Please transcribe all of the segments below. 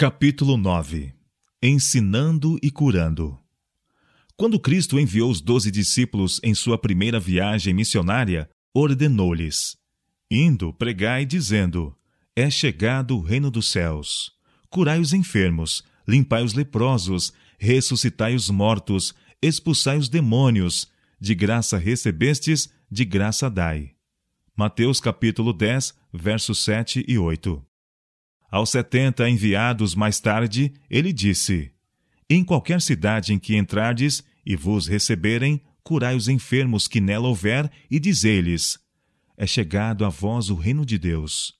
Capítulo 9 Ensinando e curando Quando Cristo enviou os doze discípulos em sua primeira viagem missionária, ordenou-lhes: Indo, pregai, dizendo: É chegado o reino dos céus. Curai os enfermos, limpai os leprosos, ressuscitai os mortos, expulsai os demônios. De graça recebestes, de graça dai. Mateus capítulo 10, versos 7 e 8. Aos setenta enviados mais tarde, ele disse: Em qualquer cidade em que entrardes e vos receberem, curai os enfermos que nela houver e dizei-lhes: É chegado a vós o reino de Deus.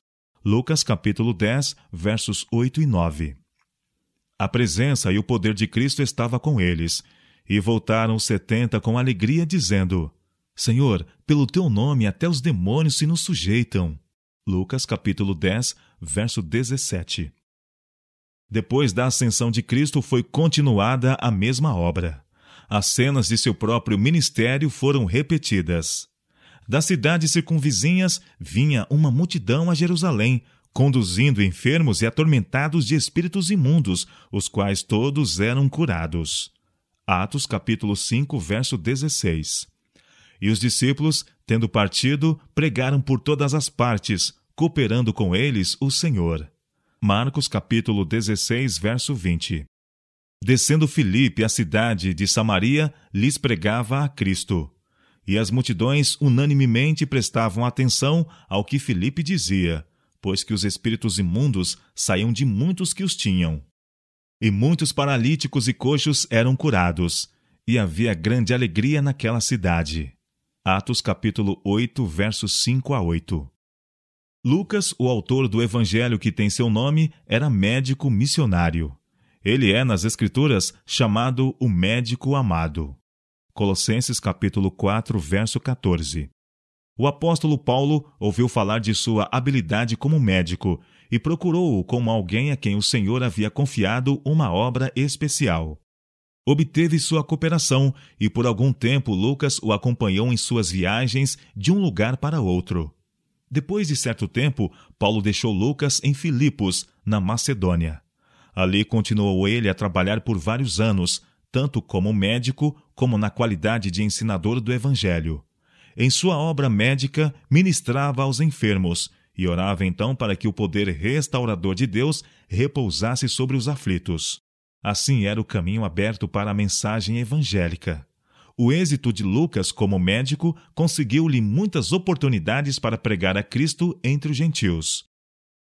Lucas capítulo 10, versos 8 e 9. A presença e o poder de Cristo estava com eles, e voltaram os setenta com alegria, dizendo: Senhor, pelo teu nome até os demônios se nos sujeitam. Lucas capítulo 10, verso 17. Depois da ascensão de Cristo foi continuada a mesma obra. As cenas de seu próprio ministério foram repetidas. Das cidades circunvizinhas vinha uma multidão a Jerusalém, conduzindo enfermos e atormentados de espíritos imundos, os quais todos eram curados. Atos capítulo 5, verso 16. E os discípulos, tendo partido, pregaram por todas as partes, cooperando com eles o Senhor. Marcos capítulo 16, verso 20. Descendo Filipe à cidade de Samaria, lhes pregava a Cristo. E as multidões unanimemente prestavam atenção ao que Filipe dizia, pois que os espíritos imundos saíam de muitos que os tinham. E muitos paralíticos e coxos eram curados, e havia grande alegria naquela cidade. Atos capítulo 8, versos 5 a 8. Lucas, o autor do evangelho que tem seu nome, era médico missionário. Ele é, nas Escrituras, chamado o médico amado. Colossenses capítulo 4, verso 14. O apóstolo Paulo ouviu falar de sua habilidade como médico e procurou-o como alguém a quem o Senhor havia confiado uma obra especial. Obteve sua cooperação e por algum tempo Lucas o acompanhou em suas viagens de um lugar para outro. Depois de certo tempo, Paulo deixou Lucas em Filipos, na Macedônia. Ali continuou ele a trabalhar por vários anos, tanto como médico como na qualidade de ensinador do Evangelho. Em sua obra médica, ministrava aos enfermos e orava então para que o poder restaurador de Deus repousasse sobre os aflitos. Assim era o caminho aberto para a mensagem evangélica. O êxito de Lucas como médico conseguiu-lhe muitas oportunidades para pregar a Cristo entre os gentios.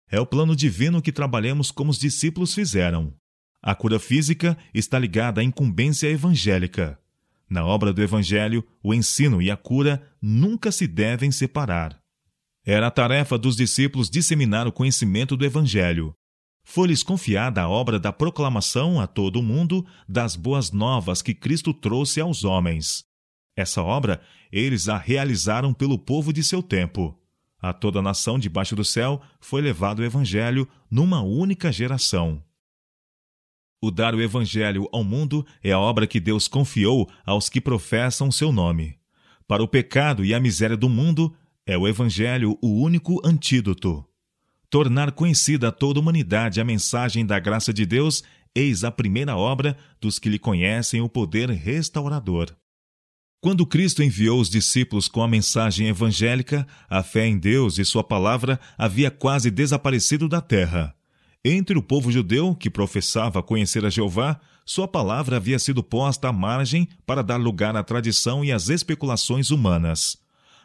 É o plano divino que trabalhemos como os discípulos fizeram. A cura física está ligada à incumbência evangélica. Na obra do Evangelho, o ensino e a cura nunca se devem separar. Era a tarefa dos discípulos disseminar o conhecimento do Evangelho, foi-lhes confiada a obra da proclamação a todo o mundo das boas novas que Cristo trouxe aos homens. Essa obra eles a realizaram pelo povo de seu tempo. A toda a nação debaixo do céu foi levado o Evangelho numa única geração. O dar o Evangelho ao mundo é a obra que Deus confiou aos que professam seu nome. Para o pecado e a miséria do mundo, é o Evangelho o único antídoto tornar conhecida a toda a humanidade a mensagem da graça de Deus, eis a primeira obra dos que lhe conhecem o poder restaurador. Quando Cristo enviou os discípulos com a mensagem evangélica, a fé em Deus e sua palavra havia quase desaparecido da terra. Entre o povo judeu, que professava conhecer a Jeová, sua palavra havia sido posta à margem para dar lugar à tradição e às especulações humanas.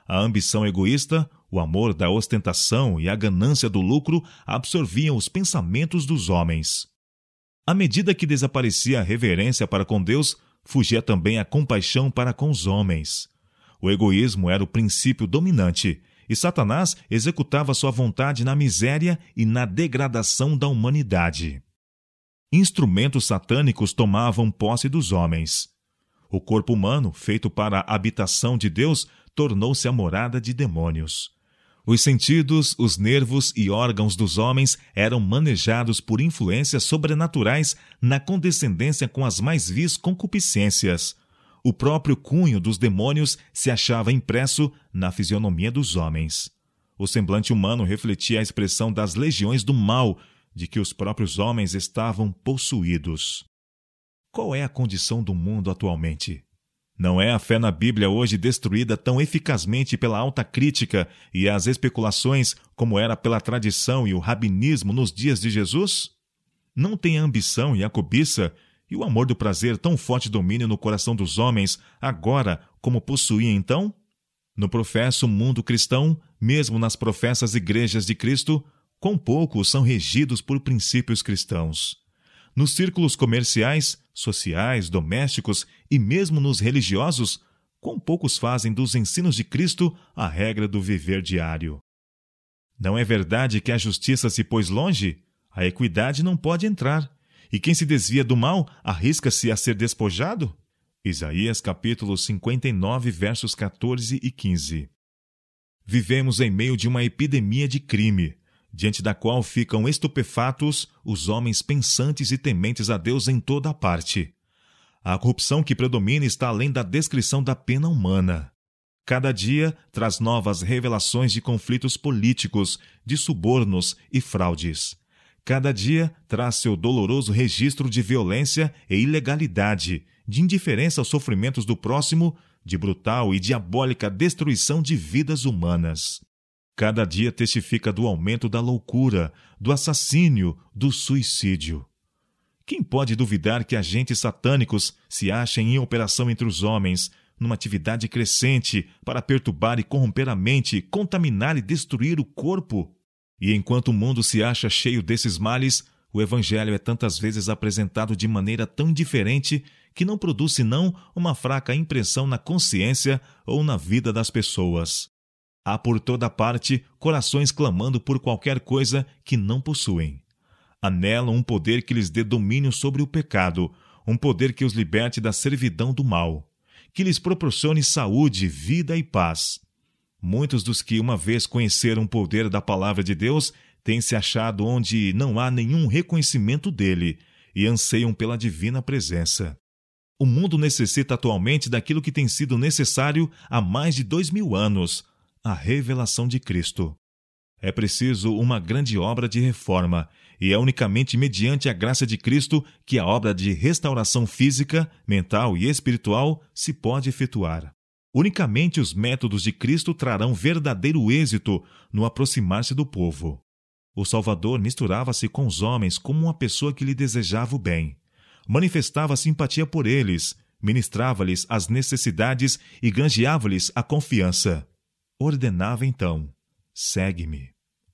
A ambição egoísta, o amor da ostentação e a ganância do lucro absorviam os pensamentos dos homens. À medida que desaparecia a reverência para com Deus, fugia também a compaixão para com os homens. O egoísmo era o princípio dominante, e Satanás executava sua vontade na miséria e na degradação da humanidade. Instrumentos satânicos tomavam posse dos homens. O corpo humano, feito para a habitação de Deus, tornou-se a morada de demônios. Os sentidos, os nervos e órgãos dos homens eram manejados por influências sobrenaturais na condescendência com as mais vis concupiscências. O próprio cunho dos demônios se achava impresso na fisionomia dos homens. O semblante humano refletia a expressão das legiões do mal, de que os próprios homens estavam possuídos. Qual é a condição do mundo atualmente? Não é a fé na Bíblia hoje destruída tão eficazmente pela alta crítica e as especulações como era pela tradição e o rabinismo nos dias de Jesus? Não tem a ambição e a cobiça e o amor do prazer tão forte domínio no coração dos homens agora como possuía então? No professo mundo cristão, mesmo nas professas igrejas de Cristo, quão poucos são regidos por princípios cristãos. Nos círculos comerciais, sociais, domésticos e mesmo nos religiosos, quão poucos fazem dos ensinos de Cristo a regra do viver diário. Não é verdade que a justiça se pôs longe? A equidade não pode entrar. E quem se desvia do mal arrisca-se a ser despojado? Isaías capítulo 59, versos 14 e 15. Vivemos em meio de uma epidemia de crime, diante da qual ficam estupefatos os homens pensantes e tementes a Deus em toda a parte. A corrupção que predomina está além da descrição da pena humana. Cada dia traz novas revelações de conflitos políticos, de subornos e fraudes. Cada dia traz seu doloroso registro de violência e ilegalidade, de indiferença aos sofrimentos do próximo, de brutal e diabólica destruição de vidas humanas. Cada dia testifica do aumento da loucura, do assassínio, do suicídio. Quem pode duvidar que agentes satânicos se achem em operação entre os homens, numa atividade crescente para perturbar e corromper a mente, contaminar e destruir o corpo? E enquanto o mundo se acha cheio desses males, o Evangelho é tantas vezes apresentado de maneira tão diferente que não produz senão uma fraca impressão na consciência ou na vida das pessoas. Há por toda parte corações clamando por qualquer coisa que não possuem. Anelam um poder que lhes dê domínio sobre o pecado, um poder que os liberte da servidão do mal, que lhes proporcione saúde, vida e paz. Muitos dos que uma vez conheceram o poder da palavra de Deus têm se achado onde não há nenhum reconhecimento dele e anseiam pela divina presença. O mundo necessita atualmente daquilo que tem sido necessário há mais de dois mil anos a revelação de Cristo. É preciso uma grande obra de reforma, e é unicamente mediante a graça de Cristo que a obra de restauração física, mental e espiritual se pode efetuar. Unicamente os métodos de Cristo trarão verdadeiro êxito no aproximar-se do povo. O Salvador misturava-se com os homens como uma pessoa que lhe desejava o bem. Manifestava simpatia por eles, ministrava-lhes as necessidades e granjeava-lhes a confiança ordenava então: Segue-me.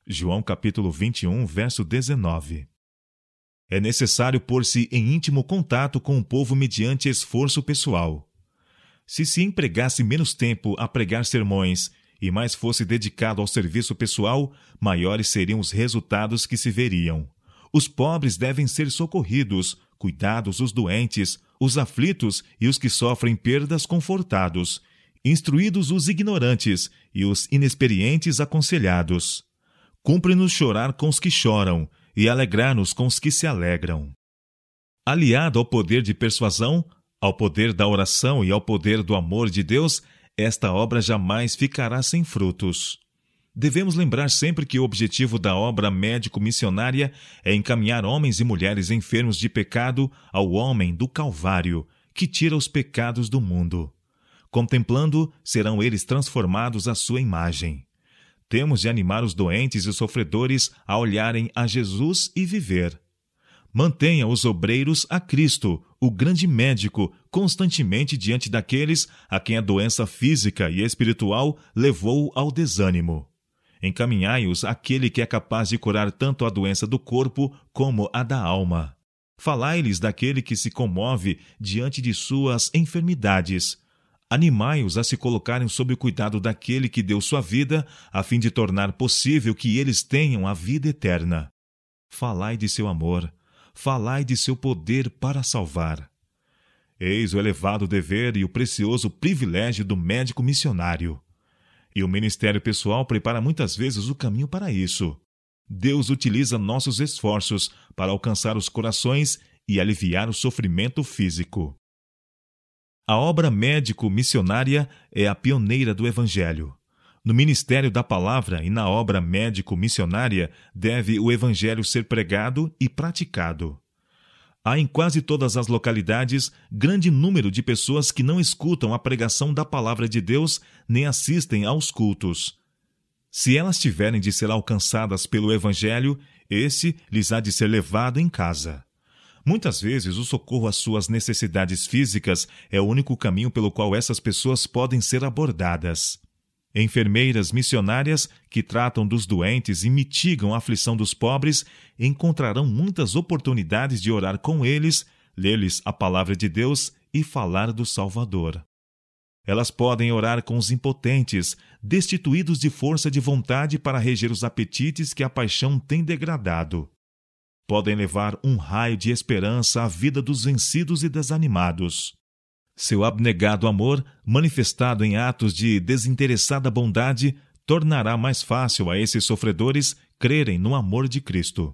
João capítulo 21, verso 19. É necessário pôr-se em íntimo contato com o povo mediante esforço pessoal. Se se empregasse menos tempo a pregar sermões e mais fosse dedicado ao serviço pessoal, maiores seriam os resultados que se veriam. Os pobres devem ser socorridos, cuidados os doentes, os aflitos e os que sofrem perdas confortados, instruídos os ignorantes e os inexperientes aconselhados. Cumpre-nos chorar com os que choram e alegrar-nos com os que se alegram. Aliado ao poder de persuasão, ao poder da oração e ao poder do amor de Deus, esta obra jamais ficará sem frutos. Devemos lembrar sempre que o objetivo da obra médico-missionária é encaminhar homens e mulheres enfermos de pecado ao homem do Calvário, que tira os pecados do mundo. Contemplando, serão eles transformados à sua imagem. Temos de animar os doentes e sofredores a olharem a Jesus e viver. Mantenha os obreiros a Cristo, o grande médico, constantemente diante daqueles a quem a doença física e espiritual levou ao desânimo. Encaminhai-os àquele que é capaz de curar tanto a doença do corpo como a da alma. Falai-lhes daquele que se comove diante de suas enfermidades, Animai-os a se colocarem sob o cuidado daquele que deu sua vida, a fim de tornar possível que eles tenham a vida eterna. Falai de seu amor, falai de seu poder para salvar. Eis o elevado dever e o precioso privilégio do médico missionário. E o ministério pessoal prepara muitas vezes o caminho para isso. Deus utiliza nossos esforços para alcançar os corações e aliviar o sofrimento físico. A obra médico-missionária é a pioneira do Evangelho. No ministério da palavra e na obra médico-missionária deve o evangelho ser pregado e praticado. Há em quase todas as localidades grande número de pessoas que não escutam a pregação da palavra de Deus nem assistem aos cultos. Se elas tiverem de ser alcançadas pelo Evangelho, esse lhes há de ser levado em casa. Muitas vezes, o socorro às suas necessidades físicas é o único caminho pelo qual essas pessoas podem ser abordadas. Enfermeiras missionárias que tratam dos doentes e mitigam a aflição dos pobres encontrarão muitas oportunidades de orar com eles, ler-lhes a palavra de Deus e falar do Salvador. Elas podem orar com os impotentes, destituídos de força de vontade para reger os apetites que a paixão tem degradado. Podem levar um raio de esperança à vida dos vencidos e desanimados. Seu abnegado amor, manifestado em atos de desinteressada bondade, tornará mais fácil a esses sofredores crerem no amor de Cristo.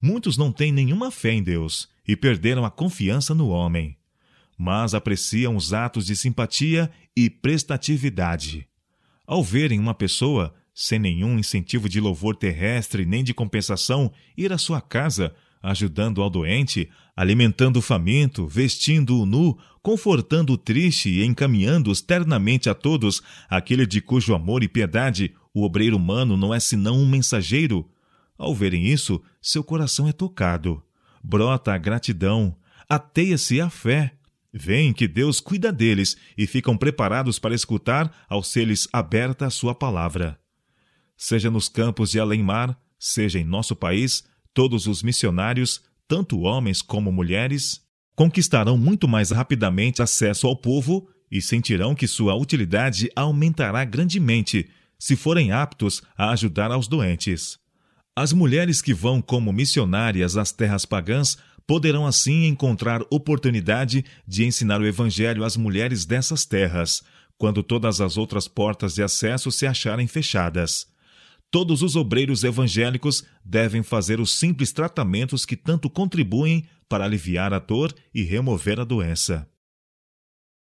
Muitos não têm nenhuma fé em Deus e perderam a confiança no homem, mas apreciam os atos de simpatia e prestatividade. Ao verem uma pessoa, sem nenhum incentivo de louvor terrestre nem de compensação, ir à sua casa, ajudando ao doente, alimentando o faminto, vestindo o nu, confortando o triste e encaminhando-os ternamente a todos, aquele de cujo amor e piedade o obreiro humano não é senão um mensageiro. Ao verem isso, seu coração é tocado. Brota a gratidão, ateia-se a fé. Veem que Deus cuida deles e ficam preparados para escutar ao ser-lhes aberta a sua palavra. Seja nos campos de além-mar, seja em nosso país, todos os missionários, tanto homens como mulheres, conquistarão muito mais rapidamente acesso ao povo e sentirão que sua utilidade aumentará grandemente se forem aptos a ajudar aos doentes. As mulheres que vão como missionárias às terras pagãs poderão assim encontrar oportunidade de ensinar o Evangelho às mulheres dessas terras, quando todas as outras portas de acesso se acharem fechadas. Todos os obreiros evangélicos devem fazer os simples tratamentos que tanto contribuem para aliviar a dor e remover a doença.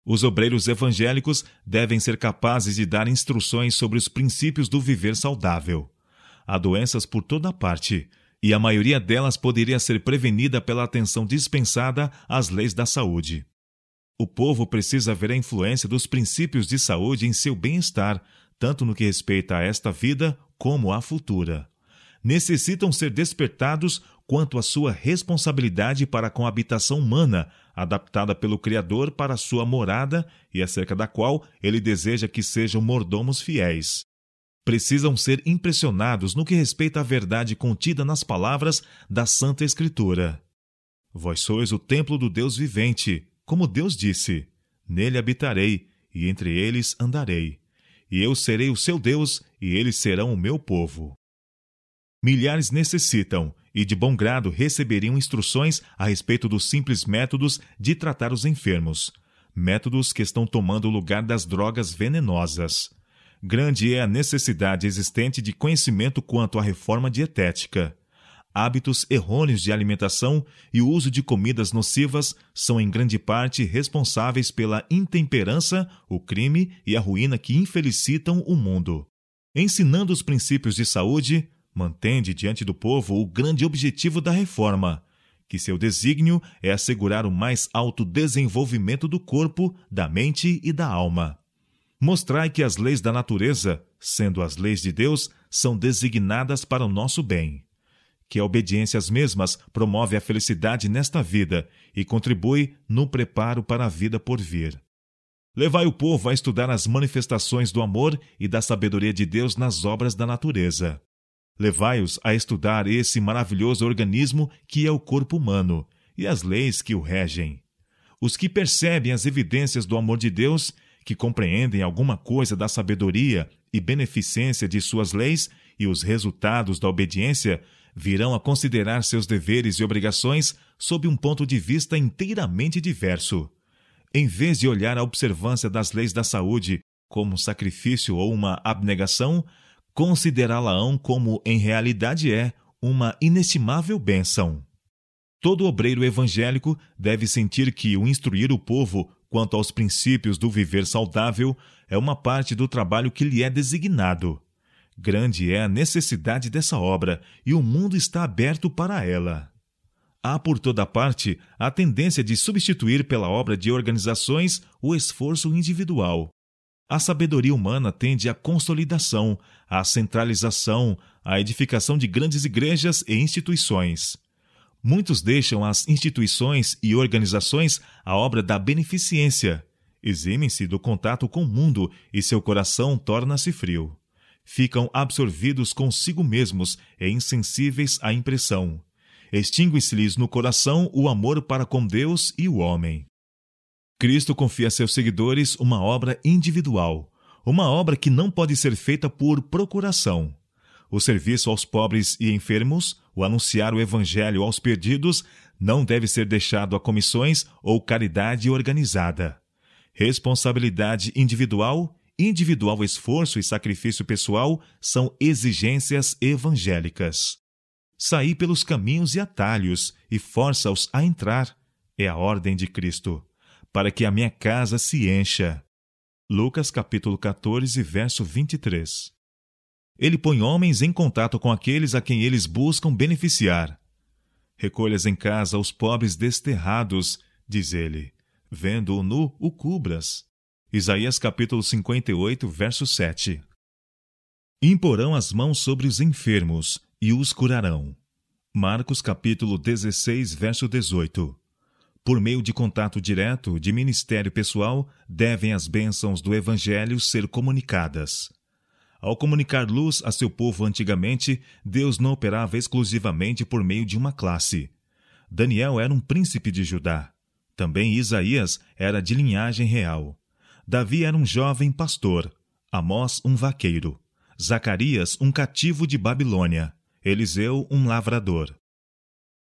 Os obreiros evangélicos devem ser capazes de dar instruções sobre os princípios do viver saudável. Há doenças por toda parte, e a maioria delas poderia ser prevenida pela atenção dispensada às leis da saúde. O povo precisa ver a influência dos princípios de saúde em seu bem-estar, tanto no que respeita a esta vida como à futura. Necessitam ser despertados quanto à sua responsabilidade para com a habitação humana, adaptada pelo Criador para sua morada e acerca da qual ele deseja que sejam mordomos fiéis. Precisam ser impressionados no que respeita à verdade contida nas palavras da Santa Escritura. Vós sois o templo do Deus vivente, como Deus disse: Nele habitarei, e entre eles andarei e eu serei o seu Deus, e eles serão o meu povo. Milhares necessitam, e de bom grado receberiam instruções a respeito dos simples métodos de tratar os enfermos, métodos que estão tomando o lugar das drogas venenosas. Grande é a necessidade existente de conhecimento quanto à reforma dietética hábitos errôneos de alimentação e o uso de comidas nocivas são em grande parte responsáveis pela intemperança, o crime e a ruína que infelicitam o mundo. Ensinando os princípios de saúde, mantende diante do povo o grande objetivo da reforma, que seu desígnio é assegurar o mais alto desenvolvimento do corpo, da mente e da alma. Mostrai que as leis da natureza, sendo as leis de Deus, são designadas para o nosso bem que a obediência às mesmas promove a felicidade nesta vida e contribui no preparo para a vida por vir. Levai o povo a estudar as manifestações do amor e da sabedoria de Deus nas obras da natureza. Levai-os a estudar esse maravilhoso organismo que é o corpo humano e as leis que o regem. Os que percebem as evidências do amor de Deus, que compreendem alguma coisa da sabedoria e beneficência de suas leis e os resultados da obediência, virão a considerar seus deveres e obrigações sob um ponto de vista inteiramente diverso. Em vez de olhar a observância das leis da saúde como um sacrifício ou uma abnegação, considerá-la-ão como em realidade é uma inestimável bênção. Todo obreiro evangélico deve sentir que o instruir o povo quanto aos princípios do viver saudável é uma parte do trabalho que lhe é designado. Grande é a necessidade dessa obra e o mundo está aberto para ela. Há por toda parte a tendência de substituir pela obra de organizações o esforço individual. A sabedoria humana tende à consolidação, à centralização, à edificação de grandes igrejas e instituições. Muitos deixam as instituições e organizações à obra da beneficência. Eximem-se do contato com o mundo e seu coração torna-se frio. Ficam absorvidos consigo mesmos e insensíveis à impressão. Extingue-se-lhes no coração o amor para com Deus e o homem. Cristo confia a seus seguidores uma obra individual, uma obra que não pode ser feita por procuração. O serviço aos pobres e enfermos, o anunciar o evangelho aos perdidos, não deve ser deixado a comissões ou caridade organizada. Responsabilidade individual, individual esforço e sacrifício pessoal são exigências evangélicas. Sair pelos caminhos e atalhos e força-os a entrar é a ordem de Cristo para que a minha casa se encha. Lucas capítulo 14, verso 23. Ele põe homens em contato com aqueles a quem eles buscam beneficiar. Recolhas em casa os pobres desterrados, diz ele. Vendo-o nu, o cubras. Isaías capítulo 58, verso 7. Imporão as mãos sobre os enfermos e os curarão. Marcos capítulo 16, verso 18. Por meio de contato direto, de ministério pessoal, devem as bênçãos do Evangelho ser comunicadas. Ao comunicar luz a seu povo antigamente, Deus não operava exclusivamente por meio de uma classe. Daniel era um príncipe de Judá. Também Isaías era de linhagem real. Davi era um jovem pastor. Amós, um vaqueiro. Zacarias, um cativo de Babilônia. Eliseu, um lavrador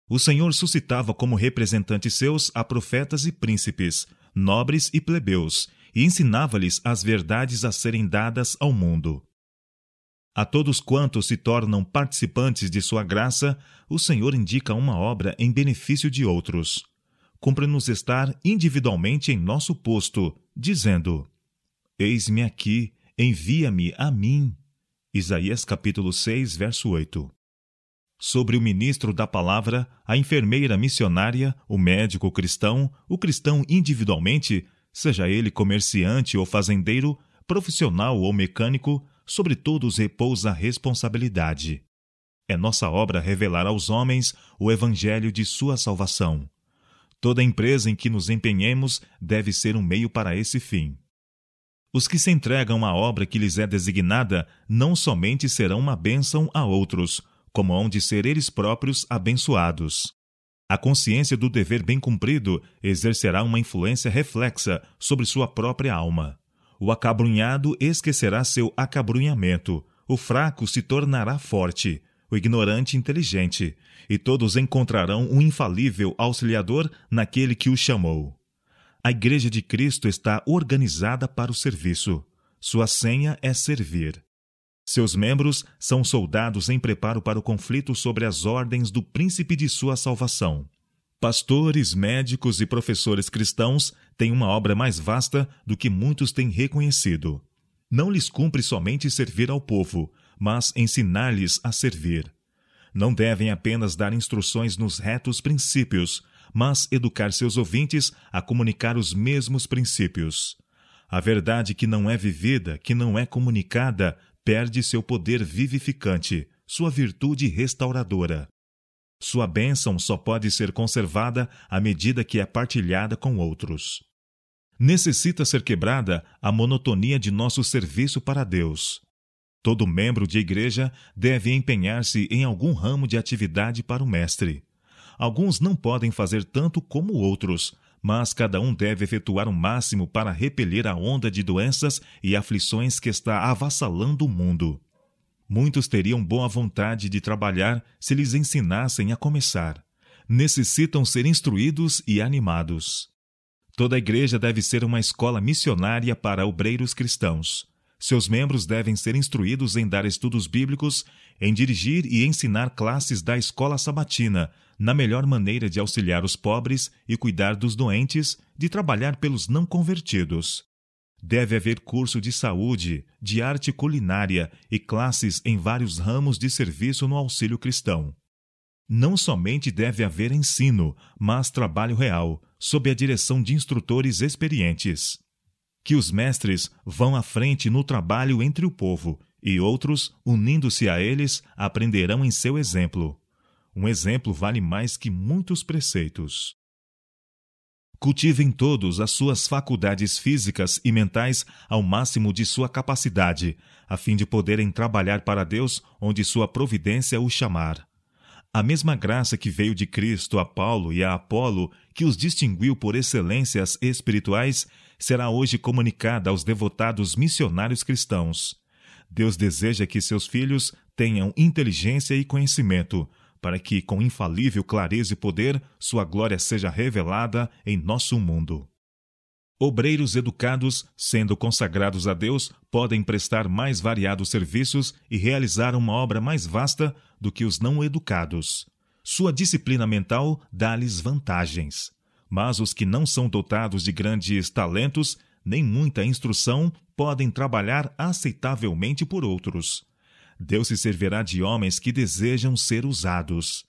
o Senhor suscitava como representantes seus a profetas e príncipes, nobres e plebeus, e ensinava-lhes as verdades a serem dadas ao mundo. A todos quantos se tornam participantes de sua graça, o Senhor indica uma obra em benefício de outros. Cumpre-nos estar individualmente em nosso posto, dizendo: Eis-me aqui, envia-me a mim. Isaías capítulo 6, verso 8 sobre o ministro da palavra, a enfermeira missionária, o médico cristão, o cristão individualmente, seja ele comerciante ou fazendeiro, profissional ou mecânico, sobre todos repousa a responsabilidade. É nossa obra revelar aos homens o evangelho de sua salvação. Toda empresa em que nos empenhemos deve ser um meio para esse fim. Os que se entregam à obra que lhes é designada não somente serão uma bênção a outros, como hão de ser eles próprios abençoados. A consciência do dever bem cumprido exercerá uma influência reflexa sobre sua própria alma. O acabrunhado esquecerá seu acabrunhamento, o fraco se tornará forte, o ignorante inteligente, e todos encontrarão um infalível auxiliador naquele que o chamou. A Igreja de Cristo está organizada para o serviço. Sua senha é servir. Seus membros são soldados em preparo para o conflito sobre as ordens do príncipe de sua salvação. Pastores, médicos e professores cristãos têm uma obra mais vasta do que muitos têm reconhecido. Não lhes cumpre somente servir ao povo, mas ensinar-lhes a servir. Não devem apenas dar instruções nos retos princípios, mas educar seus ouvintes a comunicar os mesmos princípios. A verdade que não é vivida, que não é comunicada, perde seu poder vivificante, sua virtude restauradora. Sua bênção só pode ser conservada à medida que é partilhada com outros. Necessita ser quebrada a monotonia de nosso serviço para Deus. Todo membro de igreja deve empenhar-se em algum ramo de atividade para o Mestre. Alguns não podem fazer tanto como outros, mas cada um deve efetuar o máximo para repelir a onda de doenças e aflições que está avassalando o mundo. Muitos teriam boa vontade de trabalhar se lhes ensinassem a começar. Necessitam ser instruídos e animados. Toda a igreja deve ser uma escola missionária para obreiros cristãos. Seus membros devem ser instruídos em dar estudos bíblicos, em dirigir e ensinar classes da escola sabatina, na melhor maneira de auxiliar os pobres e cuidar dos doentes, de trabalhar pelos não convertidos. Deve haver curso de saúde, de arte culinária e classes em vários ramos de serviço no auxílio cristão. Não somente deve haver ensino, mas trabalho real, sob a direção de instrutores experientes. Que os mestres vão à frente no trabalho entre o povo, e outros, unindo-se a eles, aprenderão em seu exemplo. Um exemplo vale mais que muitos preceitos. Cultivem todos as suas faculdades físicas e mentais ao máximo de sua capacidade, a fim de poderem trabalhar para Deus onde sua providência os chamar. A mesma graça que veio de Cristo a Paulo e a Apolo, que os distinguiu por excelências espirituais, será hoje comunicada aos devotados missionários cristãos. Deus deseja que seus filhos tenham inteligência e conhecimento, para que, com infalível clareza e poder, sua glória seja revelada em nosso mundo. Obreiros educados, sendo consagrados a Deus, podem prestar mais variados serviços e realizar uma obra mais vasta do que os não educados. Sua disciplina mental dá-lhes vantagens. Mas os que não são dotados de grandes talentos, nem muita instrução, podem trabalhar aceitavelmente por outros. Deus se servirá de homens que desejam ser usados.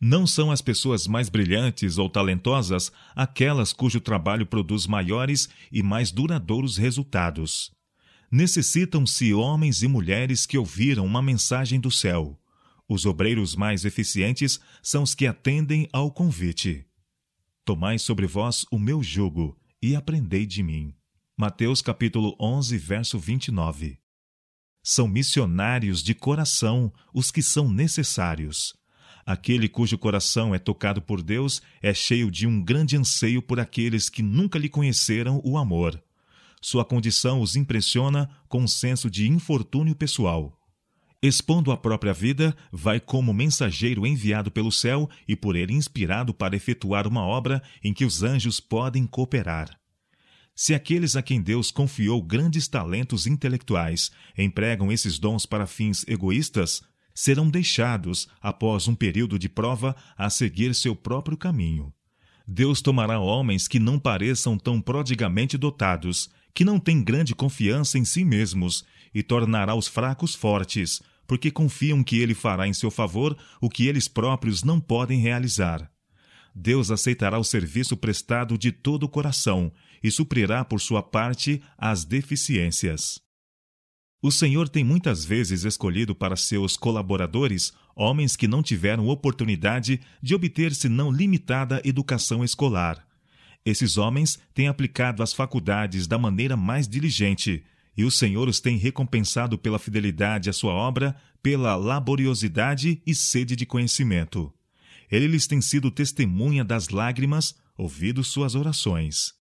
Não são as pessoas mais brilhantes ou talentosas aquelas cujo trabalho produz maiores e mais duradouros resultados. Necessitam-se homens e mulheres que ouviram uma mensagem do céu. Os obreiros mais eficientes são os que atendem ao convite. Tomai sobre vós o meu jugo e aprendei de mim. Mateus capítulo 11, verso 29. São missionários de coração os que são necessários. Aquele cujo coração é tocado por Deus é cheio de um grande anseio por aqueles que nunca lhe conheceram o amor. Sua condição os impressiona com um senso de infortúnio pessoal. Expondo a própria vida, vai como mensageiro enviado pelo céu e por ele inspirado para efetuar uma obra em que os anjos podem cooperar. Se aqueles a quem Deus confiou grandes talentos intelectuais empregam esses dons para fins egoístas, serão deixados, após um período de prova, a seguir seu próprio caminho. Deus tomará homens que não pareçam tão prodigamente dotados, que não têm grande confiança em si mesmos, e tornará os fracos fortes, porque confiam que ele fará em seu favor o que eles próprios não podem realizar. Deus aceitará o serviço prestado de todo o coração e suprirá por sua parte as deficiências. O Senhor tem muitas vezes escolhido para seus colaboradores homens que não tiveram oportunidade de obter senão limitada educação escolar. Esses homens têm aplicado as faculdades da maneira mais diligente, e o Senhor os tem recompensado pela fidelidade à sua obra, pela laboriosidade e sede de conhecimento. Ele lhes tem sido testemunha das lágrimas, ouvido suas orações.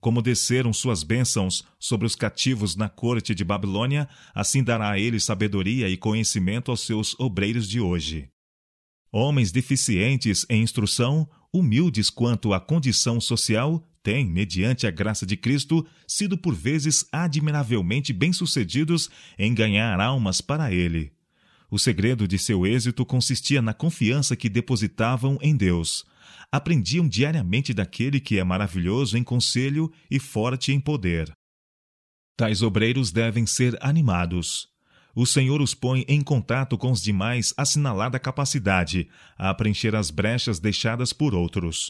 Como desceram suas bênçãos sobre os cativos na corte de Babilônia, assim dará a eles sabedoria e conhecimento aos seus obreiros de hoje. Homens deficientes em instrução, humildes quanto à condição social, têm, mediante a graça de Cristo, sido por vezes admiravelmente bem-sucedidos em ganhar almas para Ele. O segredo de seu êxito consistia na confiança que depositavam em Deus. Aprendiam diariamente daquele que é maravilhoso em conselho e forte em poder. Tais obreiros devem ser animados. O Senhor os põe em contato com os demais assinalada capacidade a preencher as brechas deixadas por outros.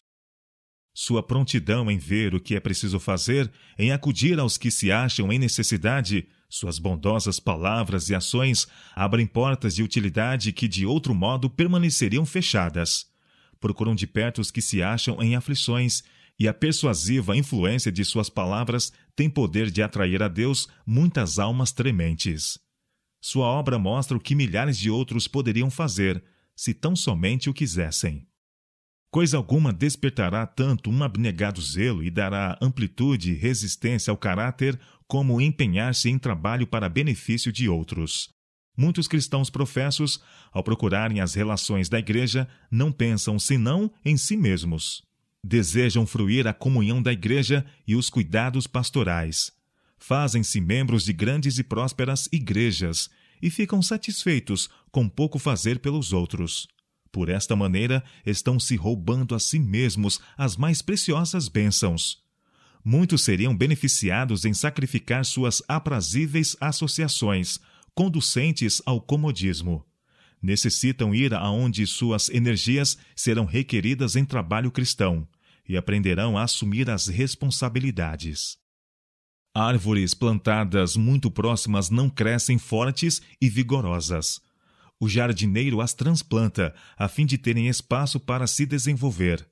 Sua prontidão em ver o que é preciso fazer, em acudir aos que se acham em necessidade, suas bondosas palavras e ações abrem portas de utilidade que de outro modo permaneceriam fechadas. Procuram de perto os que se acham em aflições, e a persuasiva influência de suas palavras tem poder de atrair a Deus muitas almas trementes. Sua obra mostra o que milhares de outros poderiam fazer, se tão somente o quisessem. Coisa alguma despertará tanto um abnegado zelo e dará amplitude e resistência ao caráter como empenhar-se em trabalho para benefício de outros. Muitos cristãos professos, ao procurarem as relações da igreja, não pensam senão em si mesmos. Desejam fruir a comunhão da igreja e os cuidados pastorais. Fazem-se membros de grandes e prósperas igrejas e ficam satisfeitos com pouco fazer pelos outros. Por esta maneira, estão se roubando a si mesmos as mais preciosas bênçãos. muitos seriam beneficiados em sacrificar suas aprazíveis associações, conducentes ao comodismo. Necessitam ir aonde suas energias serão requeridas em trabalho cristão e aprenderão a assumir as responsabilidades. Árvores plantadas muito próximas não crescem fortes e vigorosas. O jardineiro as transplanta a fim de terem espaço para se desenvolver.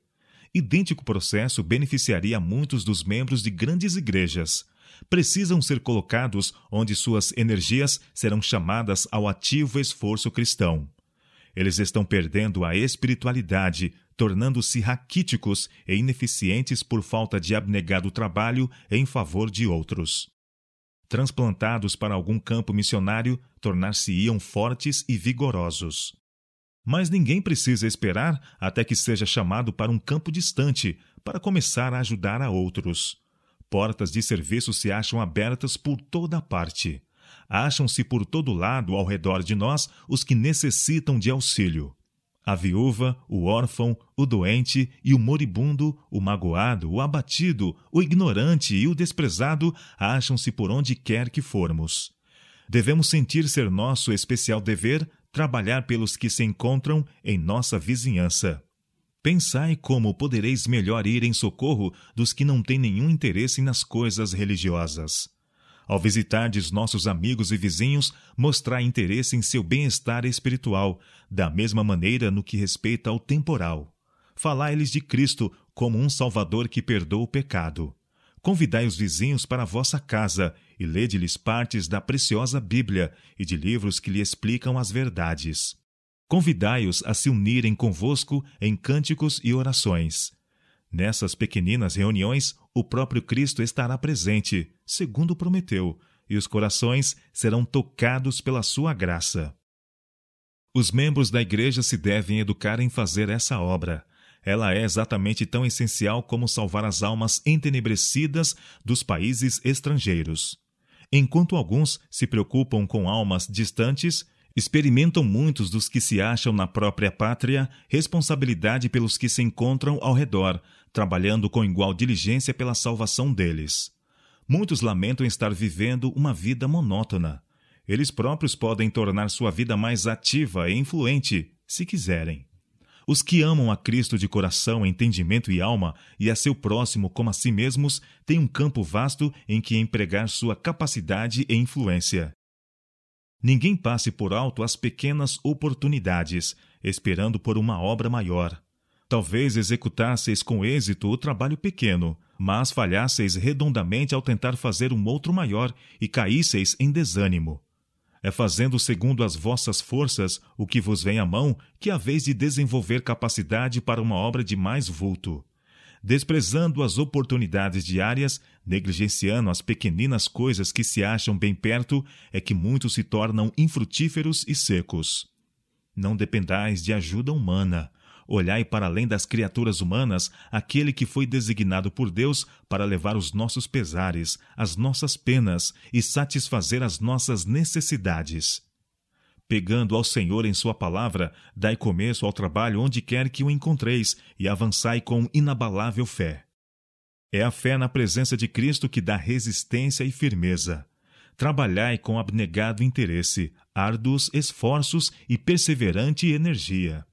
Idêntico processo beneficiaria muitos dos membros de grandes igrejas. Precisam ser colocados onde suas energias serão chamadas ao ativo esforço cristão. Eles estão perdendo a espiritualidade, tornando-se raquíticos e ineficientes por falta de abnegado trabalho em favor de outros. Transplantados para algum campo missionário, tornar-se-iam fortes e vigorosos. Mas ninguém precisa esperar até que seja chamado para um campo distante para começar a ajudar a outros. Portas de serviço se acham abertas por toda parte. Acham-se por todo lado ao redor de nós os que necessitam de auxílio. A viúva, o órfão, o doente e o moribundo, o magoado, o abatido, o ignorante e o desprezado acham-se por onde quer que formos. Devemos sentir ser nosso especial dever trabalhar pelos que se encontram em nossa vizinhança. Pensai como podereis melhor ir em socorro dos que não têm nenhum interesse nas coisas religiosas. Ao visitardes nossos amigos e vizinhos, mostrai interesse em seu bem-estar espiritual, da mesma maneira no que respeita ao temporal. Falai-lhes de Cristo como um Salvador que perdoa o pecado. Convidai os vizinhos para a vossa casa e lede-lhes partes da preciosa Bíblia e de livros que lhe explicam as verdades. Convidai-os a se unirem convosco em cânticos e orações. Nessas pequeninas reuniões, o próprio Cristo estará presente, segundo prometeu, e os corações serão tocados pela sua graça. Os membros da igreja se devem educar em fazer essa obra. Ela é exatamente tão essencial como salvar as almas entenebrecidas dos países estrangeiros. Enquanto alguns se preocupam com almas distantes, experimentam muitos dos que se acham na própria pátria responsabilidade pelos que se encontram ao redor, trabalhando com igual diligência pela salvação deles. Muitos lamentam estar vivendo uma vida monótona. Eles próprios podem tornar sua vida mais ativa e influente, se quiserem. Os que amam a Cristo de coração, entendimento e alma, e a seu próximo como a si mesmos, têm um campo vasto em que empregar sua capacidade e influência. Ninguém passe por alto as pequenas oportunidades, esperando por uma obra maior. Talvez executasseis com êxito o trabalho pequeno, mas falhasseis redondamente ao tentar fazer um outro maior e caísseis em desânimo. É fazendo segundo as vossas forças o que vos vem à mão que haveis de desenvolver capacidade para uma obra de mais vulto. Desprezando as oportunidades diárias, negligenciando as pequeninas coisas que se acham bem perto, é que muitos se tornam infrutíferos e secos. Não dependais de ajuda humana, Olhai para além das criaturas humanas aquele que foi designado por Deus para levar os nossos pesares, as nossas penas e satisfazer as nossas necessidades. Pegando ao Senhor em Sua palavra, dai começo ao trabalho onde quer que o encontreis e avançai com inabalável fé. É a fé na presença de Cristo que dá resistência e firmeza. Trabalhai com abnegado interesse, árduos esforços e perseverante energia.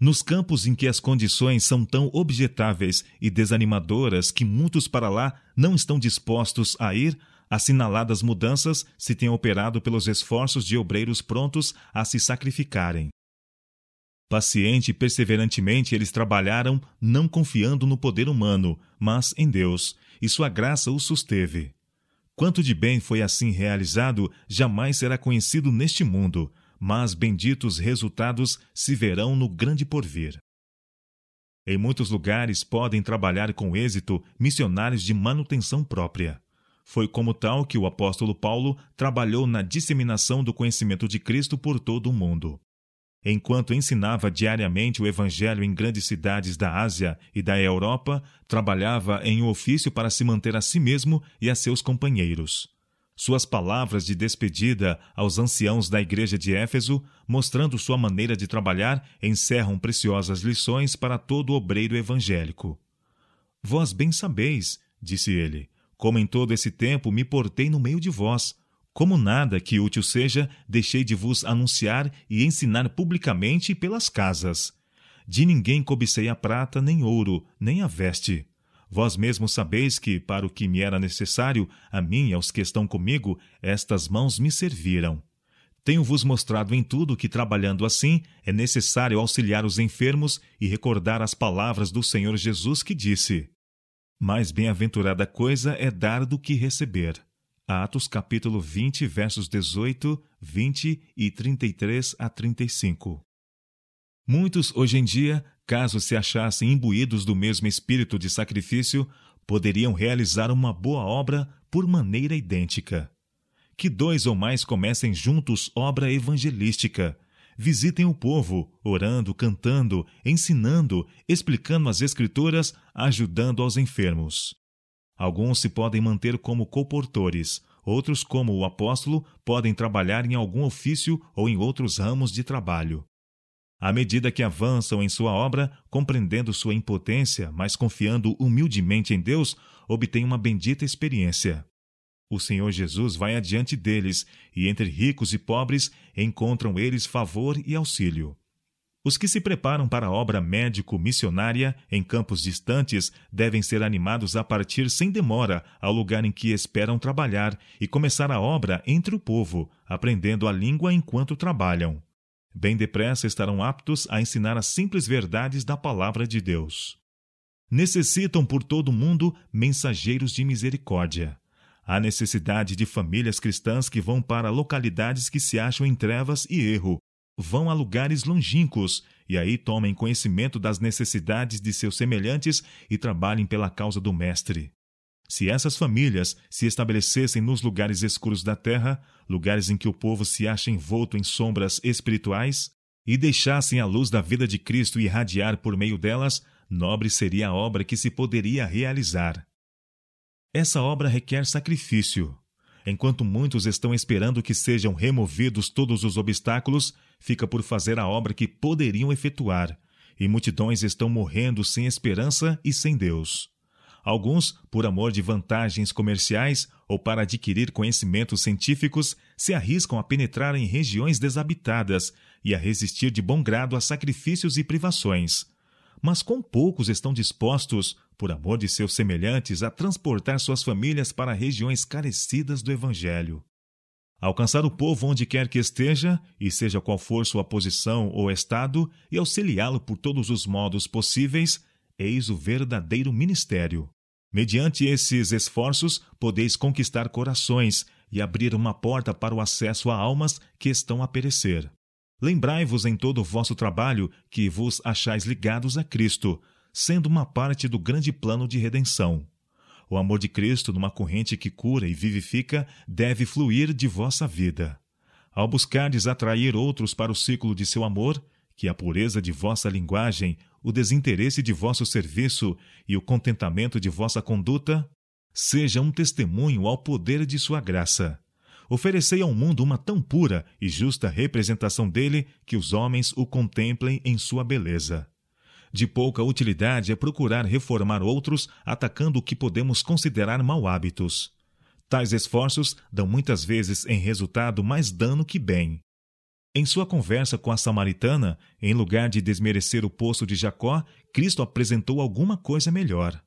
Nos campos em que as condições são tão objetáveis e desanimadoras que muitos para lá não estão dispostos a ir, assinaladas mudanças se têm operado pelos esforços de obreiros prontos a se sacrificarem. Paciente e perseverantemente eles trabalharam, não confiando no poder humano, mas em Deus, e sua graça os susteve. Quanto de bem foi assim realizado jamais será conhecido neste mundo, mas benditos resultados se verão no grande porvir. Em muitos lugares podem trabalhar com êxito missionários de manutenção própria. Foi como tal que o apóstolo Paulo trabalhou na disseminação do conhecimento de Cristo por todo o mundo. Enquanto ensinava diariamente o Evangelho em grandes cidades da Ásia e da Europa, trabalhava em um ofício para se manter a si mesmo e a seus companheiros. Suas palavras de despedida aos anciãos da igreja de Éfeso, mostrando sua maneira de trabalhar, encerram preciosas lições para todo obreiro evangélico. Vós bem sabeis, disse ele, como em todo esse tempo me portei no meio de vós. Como nada que útil seja, deixei de vos anunciar e ensinar publicamente pelas casas. De ninguém cobicei a prata, nem ouro, nem a veste. Vós mesmos sabeis que, para o que me era necessário, a mim e aos que estão comigo, estas mãos me serviram. Tenho-vos mostrado em tudo que, trabalhando assim, é necessário auxiliar os enfermos e recordar as palavras do Senhor Jesus que disse: Mais bem-aventurada coisa é dar do que receber. Atos capítulo 20, versos 18, 20 e 33 a 35. Muitos, hoje em dia, caso se achassem imbuídos do mesmo espírito de sacrifício, poderiam realizar uma boa obra por maneira idêntica. Que dois ou mais comecem juntos obra evangelística. Visitem o povo, orando, cantando, ensinando, explicando as Escrituras, ajudando aos enfermos. Alguns se podem manter como comportores, outros, como o apóstolo, podem trabalhar em algum ofício ou em outros ramos de trabalho. À medida que avançam em sua obra, compreendendo sua impotência, mas confiando humildemente em Deus, obtêm uma bendita experiência. O Senhor Jesus vai adiante deles, e entre ricos e pobres encontram eles favor e auxílio. Os que se preparam para a obra médico-missionária em campos distantes devem ser animados a partir sem demora ao lugar em que esperam trabalhar e começar a obra entre o povo, aprendendo a língua enquanto trabalham bem depressa estarão aptos a ensinar as simples verdades da palavra de Deus. Necessitam por todo o mundo mensageiros de misericórdia. Há necessidade de famílias cristãs que vão para localidades que se acham em trevas e erro, vão a lugares longínquos e aí tomem conhecimento das necessidades de seus semelhantes e trabalhem pela causa do Mestre. Se essas famílias se estabelecessem nos lugares escuros da terra, lugares em que o povo se acha envolto em sombras espirituais, e deixassem a luz da vida de Cristo irradiar por meio delas, nobre seria a obra que se poderia realizar. Essa obra requer sacrifício. Enquanto muitos estão esperando que sejam removidos todos os obstáculos, fica por fazer a obra que poderiam efetuar, e multidões estão morrendo sem esperança e sem Deus. Alguns, por amor de vantagens comerciais ou para adquirir conhecimentos científicos, se arriscam a penetrar em regiões desabitadas e a resistir de bom grado a sacrifícios e privações. Mas com poucos estão dispostos, por amor de seus semelhantes, a transportar suas famílias para regiões carecidas do Evangelho. Alcançar o povo onde quer que esteja, e seja qual for sua posição ou estado, e auxiliá-lo por todos os modos possíveis, eis o verdadeiro ministério. Mediante esses esforços, podeis conquistar corações e abrir uma porta para o acesso a almas que estão a perecer. Lembrai-vos em todo o vosso trabalho que vos achais ligados a Cristo, sendo uma parte do grande plano de redenção. O amor de Cristo, numa corrente que cura e vivifica, deve fluir de vossa vida. Ao buscardes atrair outros para o ciclo de seu amor, que a pureza de vossa linguagem, o desinteresse de vosso serviço e o contentamento de vossa conduta seja um testemunho ao poder de sua graça. Oferecei ao mundo uma tão pura e justa representação dele que os homens o contemplem em sua beleza. De pouca utilidade é procurar reformar outros atacando o que podemos considerar mau hábitos. Tais esforços dão muitas vezes em resultado mais dano que bem. Em sua conversa com a samaritana, em lugar de desmerecer o poço de Jacó, Cristo apresentou alguma coisa melhor.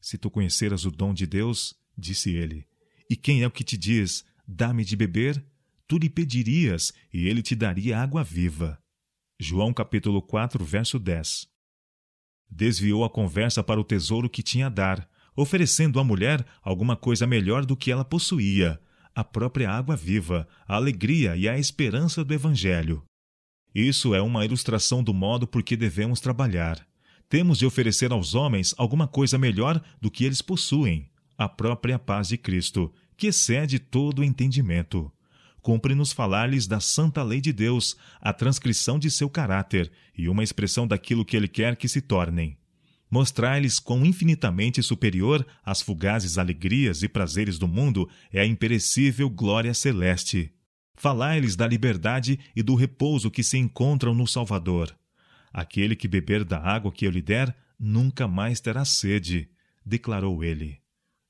Se tu conheceras o dom de Deus, disse ele, e quem é o que te diz, dá-me de beber, tu lhe pedirias e ele te daria água viva. João capítulo 4, verso 10. Desviou a conversa para o tesouro que tinha a dar, oferecendo à mulher alguma coisa melhor do que ela possuía, a própria água viva, a alegria e a esperança do Evangelho. Isso é uma ilustração do modo por que devemos trabalhar. Temos de oferecer aos homens alguma coisa melhor do que eles possuem, a própria paz de Cristo, que excede todo o entendimento. Cumpre-nos falar-lhes da santa lei de Deus, a transcrição de seu caráter e uma expressão daquilo que ele quer que se tornem mostrar-lhes quão infinitamente superior às fugazes alegrias e prazeres do mundo é a imperecível glória celeste. Falai-lhes da liberdade e do repouso que se encontram no Salvador. Aquele que beber da água que eu lhe der, nunca mais terá sede. declarou ele.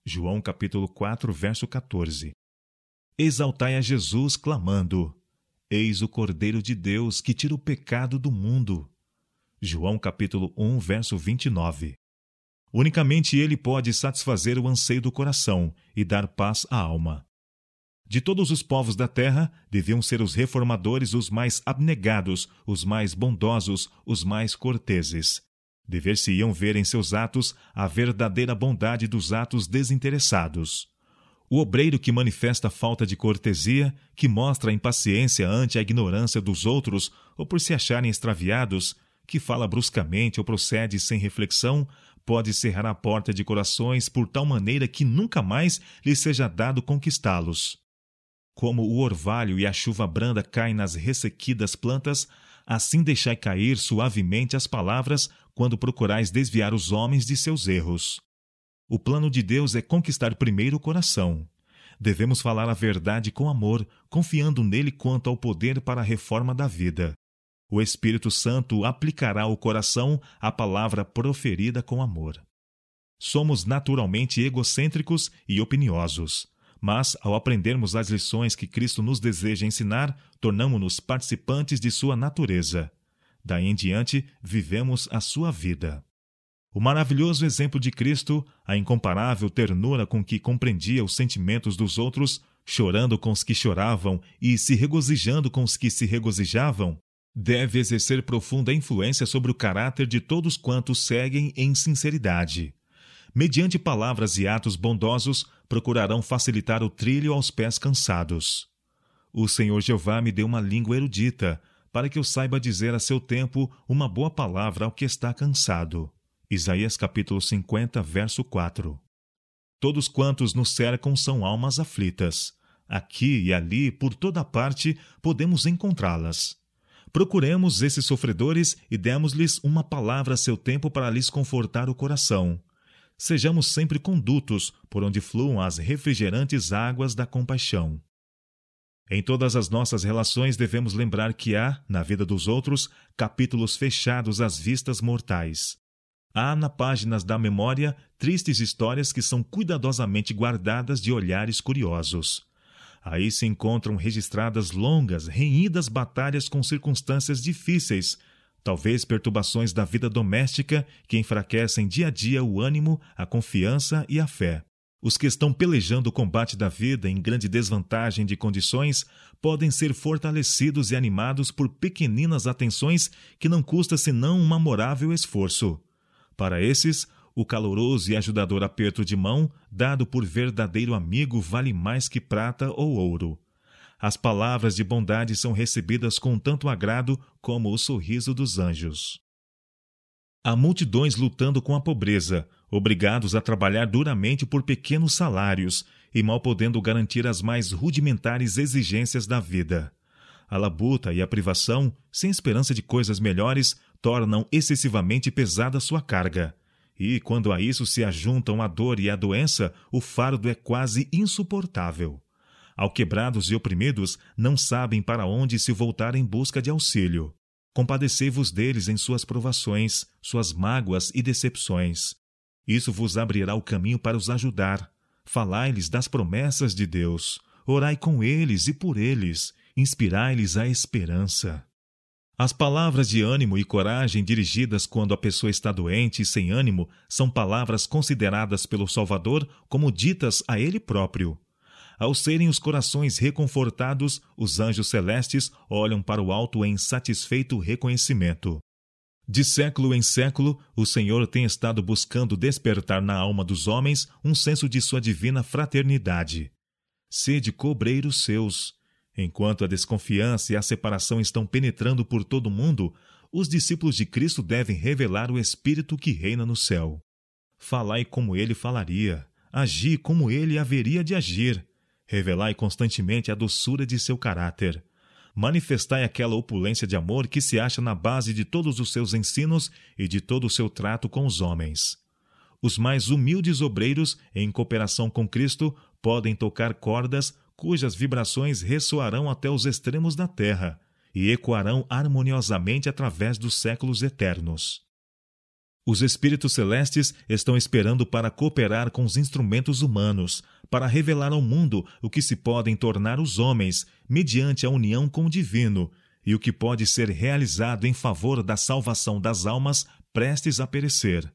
João capítulo 4, verso 14. Exaltai a Jesus, clamando: Eis o Cordeiro de Deus que tira o pecado do mundo. João capítulo 1, verso 29. Unicamente ele pode satisfazer o anseio do coração e dar paz à alma. De todos os povos da terra, deviam ser os reformadores os mais abnegados, os mais bondosos, os mais corteses. Dever-se-iam ver em seus atos a verdadeira bondade dos atos desinteressados. O obreiro que manifesta falta de cortesia, que mostra impaciência ante a ignorância dos outros ou por se acharem extraviados, que fala bruscamente ou procede sem reflexão, pode cerrar a porta de corações por tal maneira que nunca mais lhe seja dado conquistá-los. Como o orvalho e a chuva branda caem nas ressequidas plantas, assim deixai cair suavemente as palavras quando procurais desviar os homens de seus erros. O plano de Deus é conquistar primeiro o coração. Devemos falar a verdade com amor, confiando nele quanto ao poder para a reforma da vida. O Espírito Santo aplicará ao coração a palavra proferida com amor. Somos naturalmente egocêntricos e opiniosos mas, ao aprendermos as lições que Cristo nos deseja ensinar, tornamos-nos participantes de sua natureza. Daí em diante, vivemos a sua vida. O maravilhoso exemplo de Cristo, a incomparável ternura com que compreendia os sentimentos dos outros, chorando com os que choravam e se regozijando com os que se regozijavam, deve exercer profunda influência sobre o caráter de todos quantos seguem em sinceridade mediante palavras e atos bondosos, procurarão facilitar o trilho aos pés cansados. O Senhor Jeová me deu uma língua erudita, para que eu saiba dizer a seu tempo uma boa palavra ao que está cansado. Isaías capítulo 50, verso 4. Todos quantos nos cercam são almas aflitas. Aqui e ali, por toda parte, podemos encontrá-las. Procuremos esses sofredores e demos-lhes uma palavra a seu tempo para lhes confortar o coração sejamos sempre condutos por onde fluam as refrigerantes águas da compaixão. Em todas as nossas relações devemos lembrar que há, na vida dos outros, capítulos fechados às vistas mortais. Há, na páginas da memória, tristes histórias que são cuidadosamente guardadas de olhares curiosos. Aí se encontram registradas longas, renhidas batalhas com circunstâncias difíceis, talvez perturbações da vida doméstica que enfraquecem dia a dia o ânimo, a confiança e a fé. Os que estão pelejando o combate da vida em grande desvantagem de condições podem ser fortalecidos e animados por pequeninas atenções que não custa senão um memorável esforço. Para esses, o caloroso e ajudador aperto de mão, dado por verdadeiro amigo, vale mais que prata ou ouro. As palavras de bondade são recebidas com tanto agrado como o sorriso dos anjos. Há multidões lutando com a pobreza, obrigados a trabalhar duramente por pequenos salários e mal podendo garantir as mais rudimentares exigências da vida. A labuta e a privação, sem esperança de coisas melhores, tornam excessivamente pesada sua carga. E, quando a isso se ajuntam a dor e a doença, o fardo é quase insuportável. Ao quebrados e oprimidos, não sabem para onde se voltar em busca de auxílio. Compadecei-vos deles em suas provações, suas mágoas e decepções. Isso vos abrirá o caminho para os ajudar. Falai-lhes das promessas de Deus. Orai com eles e por eles. Inspirai-lhes a esperança. As palavras de ânimo e coragem dirigidas quando a pessoa está doente e sem ânimo são palavras consideradas pelo Salvador como ditas a ele próprio. Ao serem os corações reconfortados, os anjos celestes olham para o alto em satisfeito reconhecimento. De século em século, o Senhor tem estado buscando despertar na alma dos homens um senso de sua divina fraternidade. Sede cobreiros seus. Enquanto a desconfiança e a separação estão penetrando por todo o mundo, os discípulos de Cristo devem revelar o Espírito que reina no céu. Falai como ele falaria, agi como ele haveria de agir, Revelai constantemente a doçura de seu caráter. Manifestai aquela opulência de amor que se acha na base de todos os seus ensinos e de todo o seu trato com os homens. Os mais humildes obreiros, em cooperação com Cristo, podem tocar cordas cujas vibrações ressoarão até os extremos da terra e ecoarão harmoniosamente através dos séculos eternos. Os espíritos celestes estão esperando para cooperar com os instrumentos humanos, para revelar ao mundo o que se podem tornar os homens mediante a união com o divino e o que pode ser realizado em favor da salvação das almas prestes a perecer.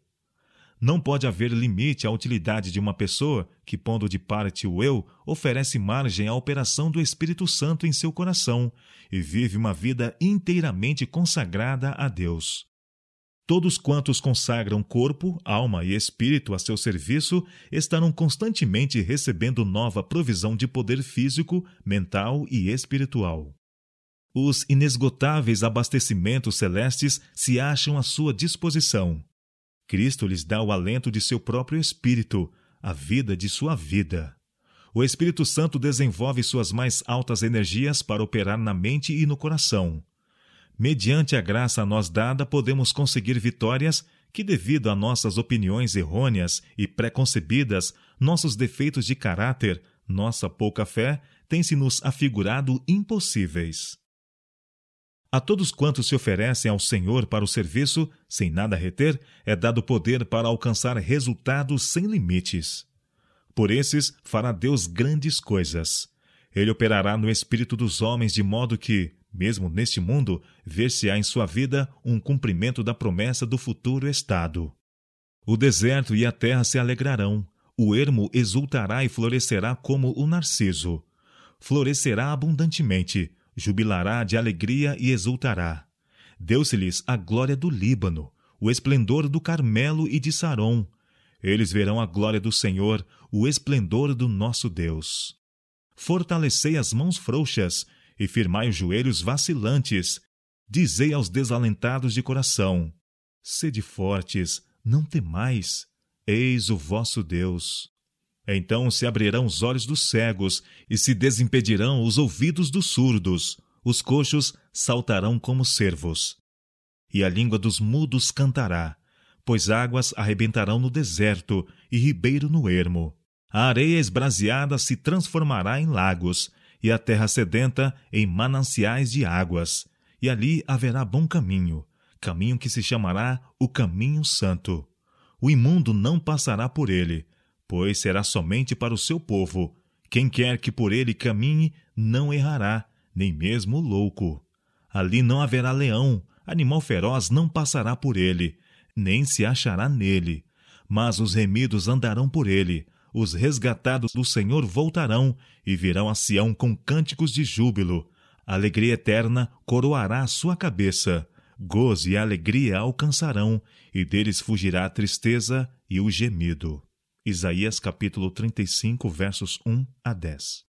Não pode haver limite à utilidade de uma pessoa que, pondo de parte o eu, oferece margem à operação do Espírito Santo em seu coração e vive uma vida inteiramente consagrada a Deus. Todos quantos consagram corpo, alma e espírito a seu serviço estarão constantemente recebendo nova provisão de poder físico, mental e espiritual. Os inesgotáveis abastecimentos celestes se acham à sua disposição Cristo lhes dá o alento de seu próprio espírito, a vida de sua vida. O Espírito Santo desenvolve suas mais altas energias para operar na mente e no coração. Mediante a graça a nós dada, podemos conseguir vitórias que, devido a nossas opiniões errôneas e preconcebidas, nossos defeitos de caráter, nossa pouca fé, têm se nos afigurado impossíveis. A todos quantos se oferecem ao Senhor para o serviço, sem nada reter, é dado poder para alcançar resultados sem limites. Por esses fará Deus grandes coisas. Ele operará no espírito dos homens de modo que, mesmo neste mundo, ver-se-á em sua vida um cumprimento da promessa do futuro estado. O deserto e a terra se alegrarão, o ermo exultará e florescerá como o narciso. Florescerá abundantemente, jubilará de alegria e exultará. Deu-se-lhes a glória do Líbano, o esplendor do Carmelo e de Saron. Eles verão a glória do Senhor, o esplendor do nosso Deus. Fortalecei as mãos frouxas e firmai os joelhos vacilantes. Dizei aos desalentados de coração: Sede fortes, não temais. Eis o vosso Deus. Então se abrirão os olhos dos cegos e se desimpedirão os ouvidos dos surdos. Os coxos saltarão como cervos. E a língua dos mudos cantará, pois águas arrebentarão no deserto e ribeiro no ermo. A areia esbraseada se transformará em lagos, e a terra sedenta em mananciais de águas. E ali haverá bom caminho, caminho que se chamará o Caminho Santo. O imundo não passará por ele, pois será somente para o seu povo. Quem quer que por ele caminhe não errará, nem mesmo o louco. Ali não haverá leão, animal feroz não passará por ele, nem se achará nele. Mas os remidos andarão por ele, os resgatados do Senhor voltarão e virão a Sião com cânticos de júbilo. Alegria eterna coroará a sua cabeça. Gozo e alegria alcançarão, e deles fugirá a tristeza e o gemido. Isaías capítulo 35, versos 1 a 10.